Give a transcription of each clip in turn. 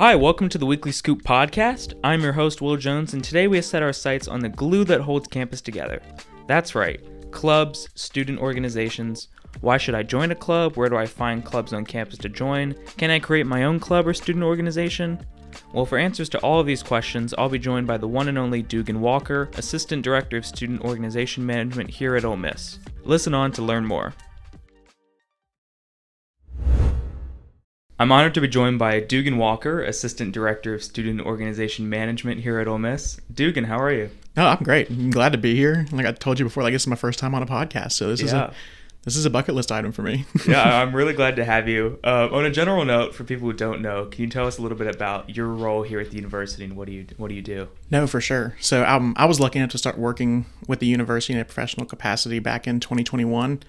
Hi, welcome to the Weekly Scoop podcast. I'm your host, Will Jones, and today we have set our sights on the glue that holds campus together. That's right, clubs, student organizations. Why should I join a club? Where do I find clubs on campus to join? Can I create my own club or student organization? Well, for answers to all of these questions, I'll be joined by the one and only Dugan Walker, Assistant Director of Student Organization Management here at Ole Miss. Listen on to learn more. I'm honored to be joined by Dugan Walker, Assistant Director of Student Organization Management here at Ole Miss. Dugan, how are you? Oh, I'm great. I'm glad to be here. Like I told you before, like this is my first time on a podcast, so this is a this is a bucket list item for me. yeah, I'm really glad to have you. Uh, on a general note, for people who don't know, can you tell us a little bit about your role here at the university and what do you what do you do? no, for sure. So um, I was lucky enough to start working with the university in a professional capacity back in 2021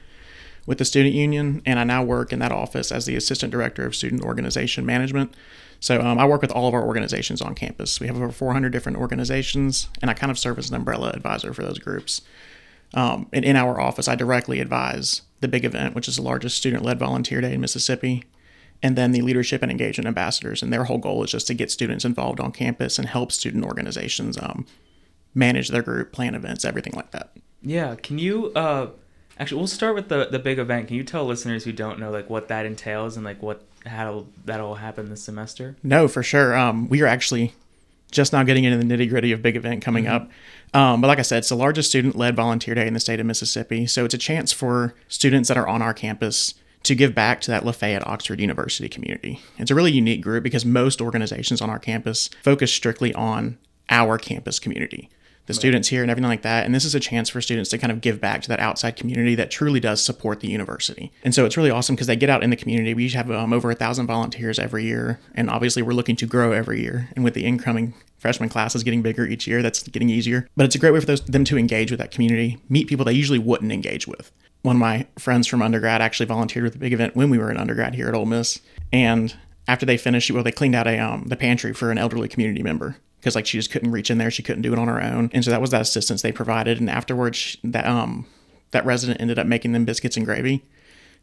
with the student union, and I now work in that office as the assistant director of student organization management. So um, I work with all of our organizations on campus. We have over 400 different organizations, and I kind of serve as an umbrella advisor for those groups. Um, and in our office, I directly advise the big event, which is the largest student led volunteer day in Mississippi, and then the leadership and engagement ambassadors. And their whole goal is just to get students involved on campus and help student organizations um, manage their group, plan events, everything like that. Yeah, can you uh actually we'll start with the the big event. Can you tell listeners who don't know like what that entails and like what how that'll happen this semester? No, for sure. Um, we are actually just now getting into the nitty gritty of big event coming up. Um, but like I said, it's the largest student led volunteer day in the state of Mississippi. So it's a chance for students that are on our campus to give back to that Lafayette Oxford University community. It's a really unique group because most organizations on our campus focus strictly on our campus community. The students here and everything like that. And this is a chance for students to kind of give back to that outside community that truly does support the university. And so it's really awesome because they get out in the community. We have um, over a thousand volunteers every year. And obviously, we're looking to grow every year. And with the incoming freshman classes getting bigger each year, that's getting easier. But it's a great way for those, them to engage with that community, meet people they usually wouldn't engage with. One of my friends from undergrad actually volunteered with a big event when we were in undergrad here at Ole Miss. And after they finished, well, they cleaned out a um, the pantry for an elderly community member because like she just couldn't reach in there, she couldn't do it on her own, and so that was that assistance they provided. And afterwards, that um that resident ended up making them biscuits and gravy,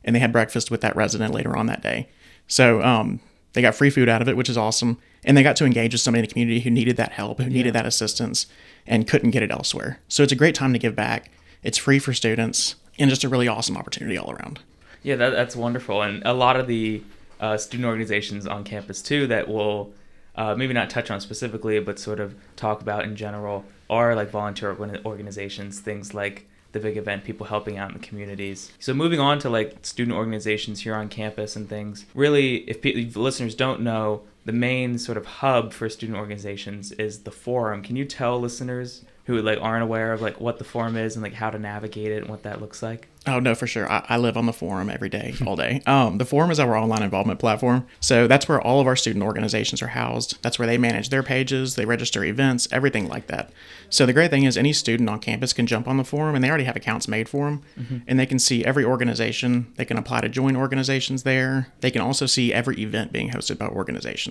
and they had breakfast with that resident later on that day. So um they got free food out of it, which is awesome, and they got to engage with somebody in the community who needed that help, who needed that assistance, and couldn't get it elsewhere. So it's a great time to give back. It's free for students, and just a really awesome opportunity all around. Yeah, that, that's wonderful. And a lot of the uh, student organizations on campus too that will uh, maybe not touch on specifically, but sort of talk about in general are like volunteer organizations, things like the big event, people helping out in the communities. So moving on to like student organizations here on campus and things. Really, if, pe- if listeners don't know, the main sort of hub for student organizations is the forum. Can you tell listeners who like aren't aware of like what the forum is and like how to navigate it and what that looks like? Oh no, for sure. I, I live on the forum every day, all day. Um, the forum is our online involvement platform, so that's where all of our student organizations are housed. That's where they manage their pages, they register events, everything like that. So the great thing is, any student on campus can jump on the forum, and they already have accounts made for them, and they can see every organization. They can apply to join organizations there. They can also see every event being hosted by organizations.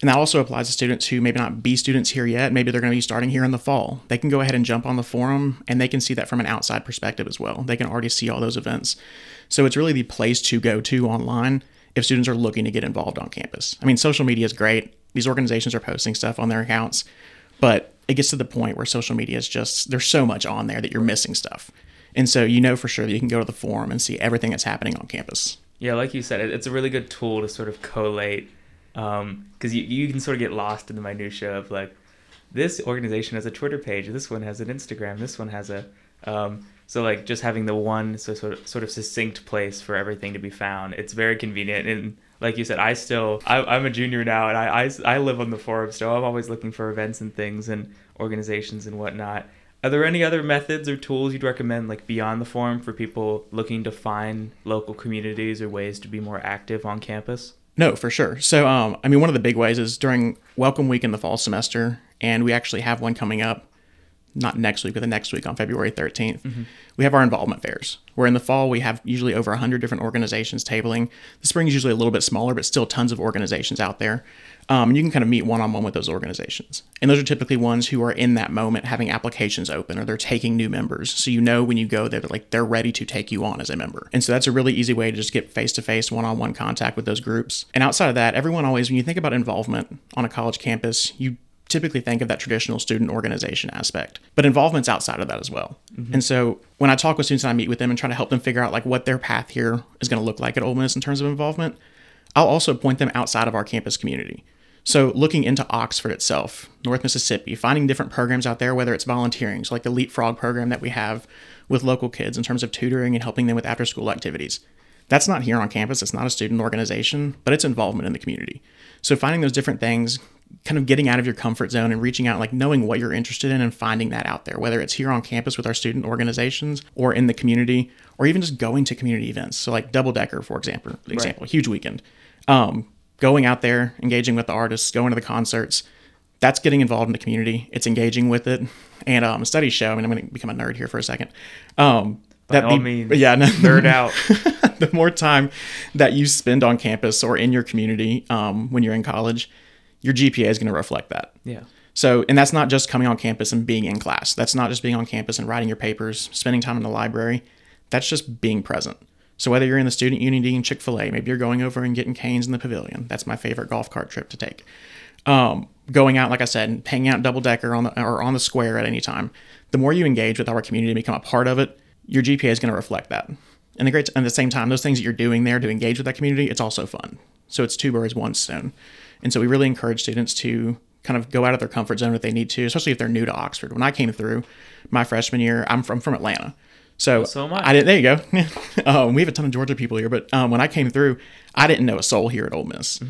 And that also applies to students who maybe not be students here yet. Maybe they're going to be starting here in the fall. They can go ahead and jump on the forum and they can see that from an outside perspective as well. They can already see all those events. So it's really the place to go to online if students are looking to get involved on campus. I mean, social media is great. These organizations are posting stuff on their accounts, but it gets to the point where social media is just, there's so much on there that you're missing stuff. And so you know for sure that you can go to the forum and see everything that's happening on campus. Yeah, like you said, it's a really good tool to sort of collate because you, you can sort of get lost in the minutia of like this organization has a Twitter page, this one has an Instagram, this one has a um, so like just having the one so sort of sort of succinct place for everything to be found. It's very convenient and like you said, I still I, I'm a junior now and I, I I live on the forum still. I'm always looking for events and things and organizations and whatnot. Are there any other methods or tools you'd recommend, like beyond the forum, for people looking to find local communities or ways to be more active on campus? No, for sure. So, um, I mean, one of the big ways is during Welcome Week in the fall semester, and we actually have one coming up not next week, but the next week on February 13th, we have our involvement fairs. Where in the fall we have usually over 100 different organizations tabling. The spring is usually a little bit smaller, but still tons of organizations out there. Um, you can kind of meet one on one with those organizations. And those are typically ones who are in that moment having applications open or they're taking new members. So you know when you go there, like they're ready to take you on as a member. And so that's a really easy way to just get face to face, one on one contact with those groups. And outside of that, everyone always, when you think about involvement on a college campus, you typically think of that traditional student organization aspect but involvement's outside of that as well. Mm-hmm. And so when i talk with students and i meet with them and try to help them figure out like what their path here is going to look like at Ole Miss in terms of involvement i'll also point them outside of our campus community. So looking into oxford itself north mississippi finding different programs out there whether it's volunteering so like the leapfrog program that we have with local kids in terms of tutoring and helping them with after school activities that's not here on campus it's not a student organization but it's involvement in the community so finding those different things kind of getting out of your comfort zone and reaching out, like knowing what you're interested in and finding that out there, whether it's here on campus with our student organizations or in the community, or even just going to community events. So like Double Decker, for example, example, huge weekend. Um, going out there, engaging with the artists, going to the concerts. That's getting involved in the community. It's engaging with it. And um, studies show, I mean, I'm going to become a nerd here for a second. Um, By that all the- means, yeah, no, nerd out. the more time that you spend on campus or in your community um, when you're in college, your GPA is going to reflect that. Yeah. So, and that's not just coming on campus and being in class. That's not just being on campus and writing your papers, spending time in the library. That's just being present. So, whether you're in the student union eating Chick fil A, maybe you're going over and getting Cane's in the pavilion. That's my favorite golf cart trip to take. Um, going out, like I said, and hanging out double decker on the, or on the square at any time. The more you engage with our community and become a part of it, your GPA is going to reflect that. And the great, and at the same time, those things that you're doing there to engage with that community, it's also fun. So it's two birds, one stone. And so we really encourage students to kind of go out of their comfort zone if they need to, especially if they're new to Oxford. When I came through my freshman year, I'm from from Atlanta. So, so am I. didn't. There you go. um, we have a ton of Georgia people here, but um, when I came through, I didn't know a soul here at Ole Miss.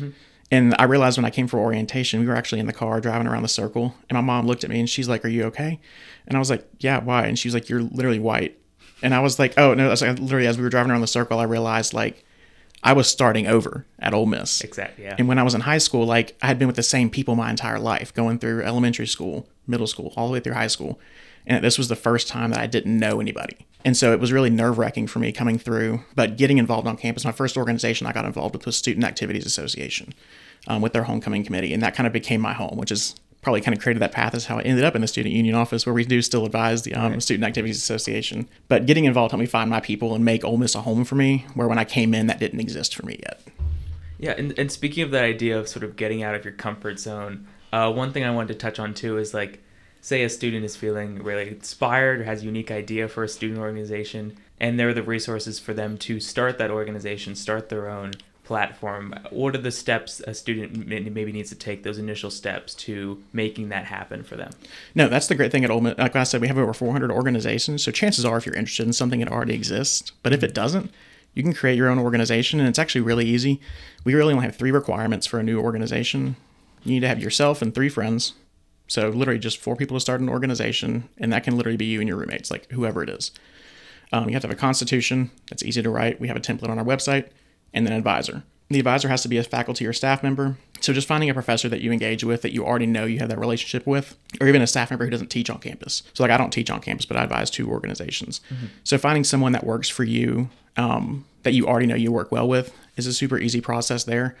And I realized when I came for orientation, we were actually in the car driving around the circle, and my mom looked at me and she's like, "Are you okay?" And I was like, "Yeah, why?" And she was like, "You're literally white." And I was like, "Oh no!" That's like, literally as we were driving around the circle, I realized like I was starting over at Ole Miss. Exactly. Yeah. And when I was in high school, like I had been with the same people my entire life, going through elementary school, middle school, all the way through high school. And this was the first time that I didn't know anybody. And so it was really nerve wracking for me coming through. But getting involved on campus, my first organization I got involved with was Student Activities Association um, with their homecoming committee. And that kind of became my home, which is probably kind of created that path is how I ended up in the student union office where we do still advise the um, Student Activities Association. But getting involved helped me find my people and make Ole Miss a home for me, where when I came in, that didn't exist for me yet. Yeah, and, and speaking of that idea of sort of getting out of your comfort zone, uh, one thing I wanted to touch on too is like, say a student is feeling really inspired or has a unique idea for a student organization, and there are the resources for them to start that organization, start their own platform. What are the steps a student maybe needs to take, those initial steps to making that happen for them? No, that's the great thing at Ole Miss. Like I said, we have over 400 organizations. So chances are, if you're interested in something, it already exists. But if it doesn't, you can create your own organization, and it's actually really easy. We really only have three requirements for a new organization. You need to have yourself and three friends. So literally just four people to start an organization, and that can literally be you and your roommates, like whoever it is. Um, you have to have a constitution that's easy to write. We have a template on our website, and then an advisor. The advisor has to be a faculty or staff member. So just finding a professor that you engage with that you already know you have that relationship with, or even a staff member who doesn't teach on campus. So like I don't teach on campus, but I advise two organizations. So finding someone that works for you um, that you already know you work well with is a super easy process there.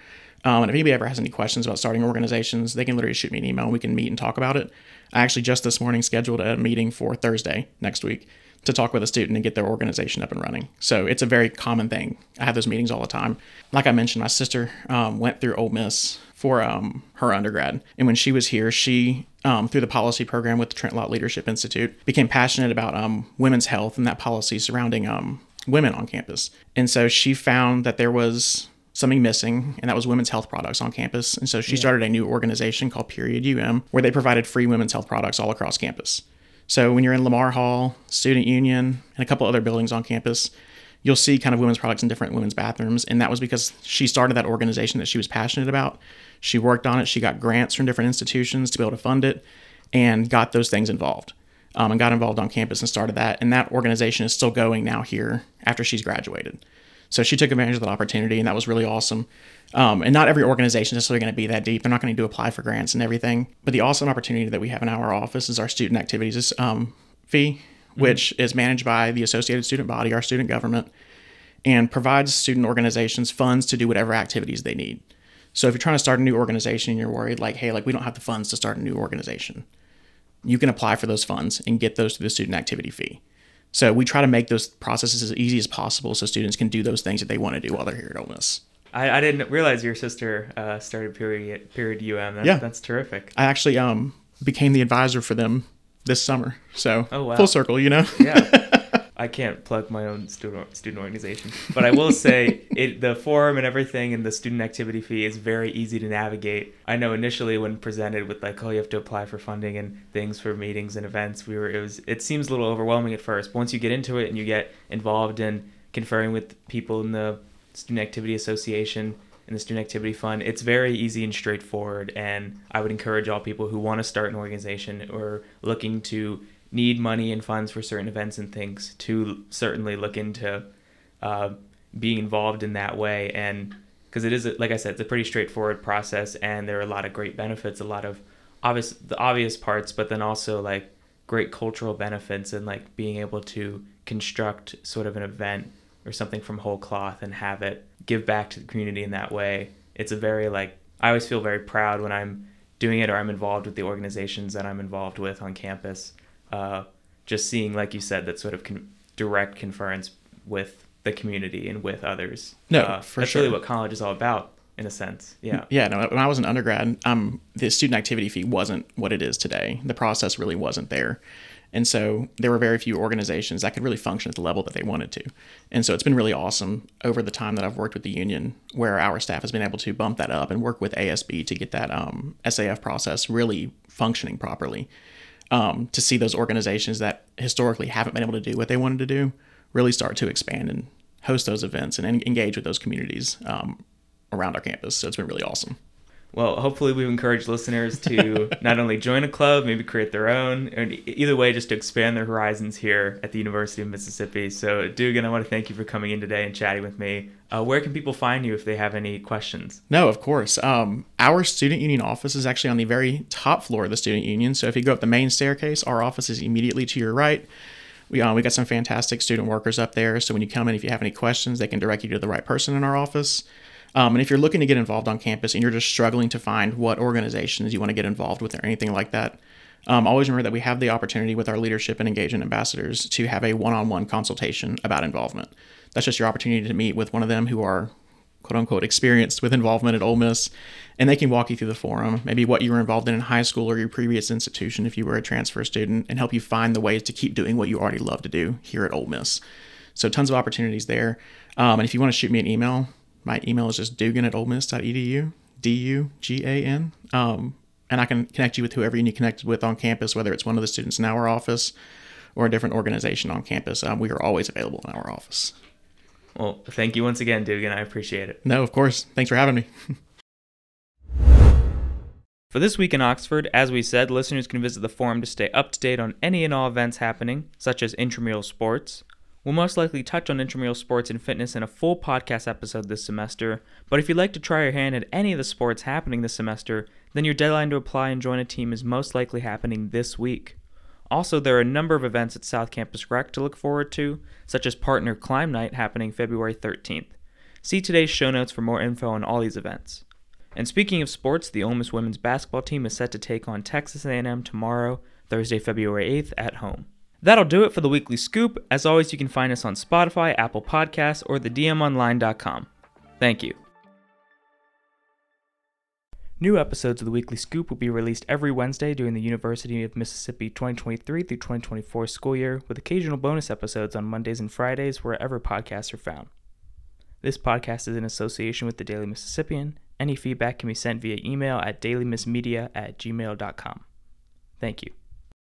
Um, and if anybody ever has any questions about starting organizations, they can literally shoot me an email. and We can meet and talk about it. I actually just this morning scheduled a meeting for Thursday next week to talk with a student and get their organization up and running. So it's a very common thing. I have those meetings all the time. Like I mentioned, my sister um, went through Ole Miss for um, her undergrad, and when she was here, she um, through the policy program with the Trent Lott Leadership Institute became passionate about um, women's health and that policy surrounding um, women on campus. And so she found that there was something missing, and that was women's health products on campus. And so she started a new organization called Period UM, where they provided free women's health products all across campus. So when you're in Lamar Hall, Student Union, and a couple other buildings on campus, you'll see kind of women's products in different women's bathrooms. And that was because she started that organization that she was passionate about. She worked on it. She got grants from different institutions to be able to fund it and got those things involved. Um, and got involved on campus and started that. And that organization is still going now here after she's graduated. So she took advantage of that opportunity, and that was really awesome. Um, and not every organization is necessarily going to be that deep. They're not going to do apply for grants and everything. But the awesome opportunity that we have in our office is our student activities um, fee, which is managed by the Associated Student Body, our student government, and provides student organizations funds to do whatever activities they need. So if you're trying to start a new organization and you're worried, like, hey, like we don't have the funds to start a new organization, you can apply for those funds and get those through the student activity fee. So we try to make those processes as easy as possible so students can do those things that they want to do while they're here at Ole Miss. I, I didn't realize your sister uh, started period period UM. That, Yeah. that's terrific. I actually um became the advisor for them this summer. So Oh, wow. full circle, you know. Yeah. I can't plug my own student student organization, but I will say it the forum and everything and the student activity fee is very easy to navigate. I know initially when presented with like oh you have to apply for funding and things for meetings and events, we were it was it seems a little overwhelming at first. But once you get into it and you get involved in conferring with people in the student activity association and the student activity fund, it's very easy and straightforward. And I would encourage all people who want to start an organization or looking to need money and funds for certain events and things to certainly look into uh, being involved in that way. And because it is, like I said, it's a pretty straightforward process, and there are a lot of great benefits, a lot of obvious the obvious parts, but then also like great cultural benefits and like being able to construct sort of an event or something from whole cloth and have it give back to the community in that way. It's a very like I always feel very proud when I'm doing it or I'm involved with the organizations that I'm involved with on campus. Uh, just seeing, like you said, that sort of con- direct conference with the community and with others. No, uh, for that's sure. really what college is all about, in a sense. Yeah. Yeah, no, when I was an undergrad, um, the student activity fee wasn't what it is today. The process really wasn't there. And so there were very few organizations that could really function at the level that they wanted to. And so it's been really awesome over the time that I've worked with the union, where our staff has been able to bump that up and work with ASB to get that um, SAF process really functioning properly. Um, to see those organizations that historically haven't been able to do what they wanted to do really start to expand and host those events and en- engage with those communities um, around our campus. So it's been really awesome. Well, hopefully we've encouraged listeners to not only join a club, maybe create their own, and either way, just to expand their horizons here at the University of Mississippi. So, Dugan, I want to thank you for coming in today and chatting with me. Uh, where can people find you if they have any questions? No, of course. Um, our student union office is actually on the very top floor of the student union. So if you go up the main staircase, our office is immediately to your right. We uh, we got some fantastic student workers up there. So when you come in, if you have any questions, they can direct you to the right person in our office. Um, and if you're looking to get involved on campus and you're just struggling to find what organizations you want to get involved with or anything like that, um, always remember that we have the opportunity with our leadership and engagement ambassadors to have a one-on-one consultation about involvement. That's just your opportunity to meet with one of them who are quote unquote experienced with involvement at Ole Miss, and they can walk you through the forum, maybe what you were involved in in high school or your previous institution if you were a transfer student, and help you find the ways to keep doing what you already love to do here at Ole Miss. So tons of opportunities there. Um, and if you want to shoot me an email, my email is just dugan at olemiss.edu, D-U-G-A-N. Um, and I can connect you with whoever you need connected with on campus, whether it's one of the students in our office or a different organization on campus. Um, we are always available in our office. Well, thank you once again, Dugan. I appreciate it. No, of course. Thanks for having me. For this week in Oxford, as we said, listeners can visit the forum to stay up to date on any and all events happening, such as intramural sports. We'll most likely touch on intramural sports and fitness in a full podcast episode this semester, but if you'd like to try your hand at any of the sports happening this semester, then your deadline to apply and join a team is most likely happening this week. Also, there are a number of events at South Campus Rec to look forward to, such as Partner Climb Night happening February 13th. See today's show notes for more info on all these events. And speaking of sports, the Ole Miss women's basketball team is set to take on Texas A&M tomorrow, Thursday, February 8th at home. That'll do it for the weekly scoop. As always, you can find us on Spotify, Apple Podcasts, or thedmonline.com. Thank you. New episodes of the Weekly Scoop will be released every Wednesday during the University of Mississippi 2023 through 2024 school year, with occasional bonus episodes on Mondays and Fridays wherever podcasts are found. This podcast is in association with the Daily Mississippian. Any feedback can be sent via email at dailymissmedia at gmail.com. Thank you.